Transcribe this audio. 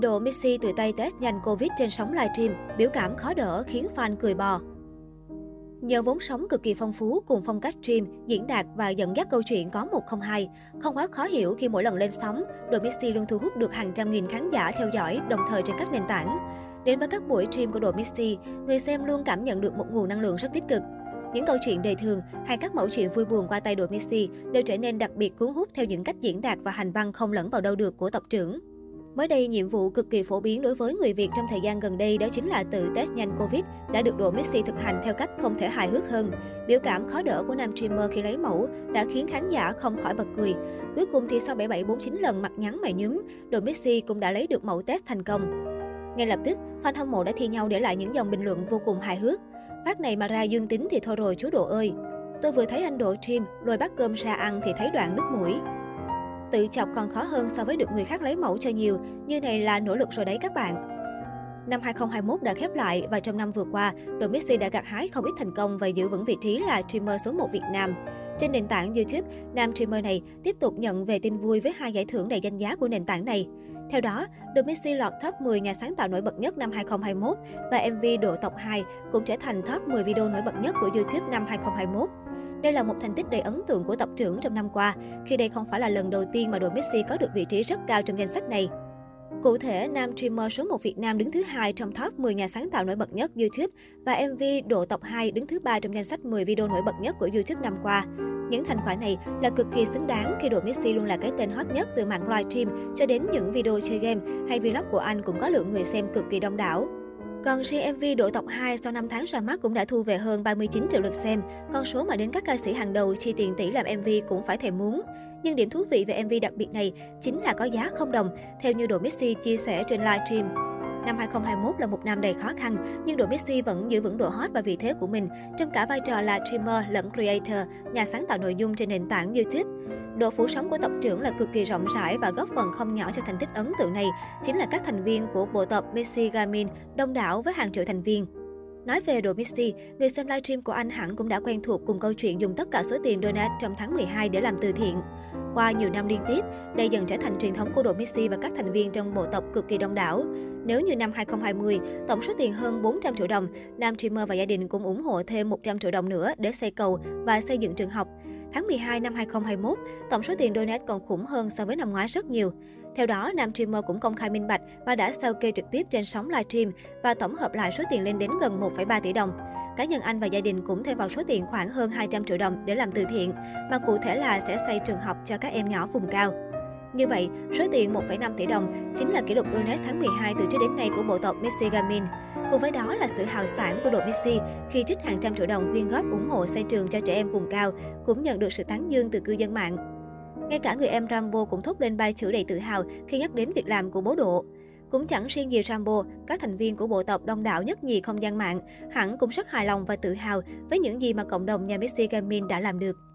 Độ Missy tự tay test nhanh Covid trên sóng livestream, biểu cảm khó đỡ khiến fan cười bò. Nhờ vốn sống cực kỳ phong phú cùng phong cách stream, diễn đạt và dẫn dắt câu chuyện có một không hai, không quá khó hiểu khi mỗi lần lên sóng, Độ Missy luôn thu hút được hàng trăm nghìn khán giả theo dõi đồng thời trên các nền tảng. Đến với các buổi stream của Độ Missy, người xem luôn cảm nhận được một nguồn năng lượng rất tích cực. Những câu chuyện đời thường hay các mẫu chuyện vui buồn qua tay đội Missy đều trở nên đặc biệt cuốn hút theo những cách diễn đạt và hành văn không lẫn vào đâu được của tộc trưởng. Mới đây, nhiệm vụ cực kỳ phổ biến đối với người Việt trong thời gian gần đây đó chính là tự test nhanh Covid đã được đội Messi thực hành theo cách không thể hài hước hơn. Biểu cảm khó đỡ của nam streamer khi lấy mẫu đã khiến khán giả không khỏi bật cười. Cuối cùng thì sau 7749 lần mặt nhắn mày nhúm, đội Messi cũng đã lấy được mẫu test thành công. Ngay lập tức, fan hâm mộ đã thi nhau để lại những dòng bình luận vô cùng hài hước. Phát này mà ra dương tính thì thôi rồi chú Độ ơi. Tôi vừa thấy anh Độ stream, lôi bát cơm ra ăn thì thấy đoạn nước mũi. Tự chọc còn khó hơn so với được người khác lấy mẫu cho nhiều, như này là nỗ lực rồi đấy các bạn. Năm 2021 đã khép lại và trong năm vừa qua, đội Messi đã gặt hái không ít thành công và giữ vững vị trí là streamer số 1 Việt Nam. Trên nền tảng YouTube, nam streamer này tiếp tục nhận về tin vui với hai giải thưởng đầy danh giá của nền tảng này. Theo đó, đội Messi lọt top 10 nhà sáng tạo nổi bật nhất năm 2021 và MV Độ Tộc 2 cũng trở thành top 10 video nổi bật nhất của YouTube năm 2021. Đây là một thành tích đầy ấn tượng của tộc trưởng trong năm qua, khi đây không phải là lần đầu tiên mà đội Messi có được vị trí rất cao trong danh sách này. Cụ thể, nam streamer số 1 Việt Nam đứng thứ hai trong top 10 nhà sáng tạo nổi bật nhất YouTube và MV Độ Tộc 2 đứng thứ ba trong danh sách 10 video nổi bật nhất của YouTube năm qua. Những thành quả này là cực kỳ xứng đáng khi đội Messi luôn là cái tên hot nhất từ mạng livestream cho đến những video chơi game hay vlog của anh cũng có lượng người xem cực kỳ đông đảo. Còn riêng MV Độ Tộc 2 sau 5 tháng ra mắt cũng đã thu về hơn 39 triệu lượt xem, con số mà đến các ca sĩ hàng đầu chi tiền tỷ làm MV cũng phải thèm muốn. Nhưng điểm thú vị về MV đặc biệt này chính là có giá không đồng, theo như Độ Missy chia sẻ trên livestream. Năm 2021 là một năm đầy khó khăn, nhưng đội Missy vẫn giữ vững độ hot và vị thế của mình trong cả vai trò là streamer lẫn creator, nhà sáng tạo nội dung trên nền tảng YouTube. Độ phủ sóng của tộc trưởng là cực kỳ rộng rãi và góp phần không nhỏ cho thành tích ấn tượng này chính là các thành viên của bộ tộc Messi Gamin, đông đảo với hàng triệu thành viên. Nói về đồ Misty, người xem livestream của anh hẳn cũng đã quen thuộc cùng câu chuyện dùng tất cả số tiền donate trong tháng 12 để làm từ thiện. Qua nhiều năm liên tiếp, đây dần trở thành truyền thống của đồ Misty và các thành viên trong bộ tộc cực kỳ đông đảo. Nếu như năm 2020, tổng số tiền hơn 400 triệu đồng, nam streamer và gia đình cũng ủng hộ thêm 100 triệu đồng nữa để xây cầu và xây dựng trường học. Tháng 12 năm 2021, tổng số tiền donate còn khủng hơn so với năm ngoái rất nhiều. Theo đó, nam streamer cũng công khai minh bạch và đã sao kê trực tiếp trên sóng livestream và tổng hợp lại số tiền lên đến gần 1,3 tỷ đồng. Cá nhân anh và gia đình cũng thêm vào số tiền khoảng hơn 200 triệu đồng để làm từ thiện, mà cụ thể là sẽ xây trường học cho các em nhỏ vùng cao. Như vậy, số tiền 1,5 tỷ đồng chính là kỷ lục Guinness tháng 12 từ trước đến nay của bộ tộc Messi Gamin. Cùng với đó là sự hào sản của đội Messi khi trích hàng trăm triệu đồng quyên góp ủng hộ xây trường cho trẻ em vùng cao, cũng nhận được sự tán dương từ cư dân mạng. Ngay cả người em Rambo cũng thốt lên ba chữ đầy tự hào khi nhắc đến việc làm của bố Độ. Cũng chẳng riêng gì Rambo, các thành viên của bộ tộc đông đảo nhất nhì không gian mạng hẳn cũng rất hài lòng và tự hào với những gì mà cộng đồng nhà Messi Gaming đã làm được.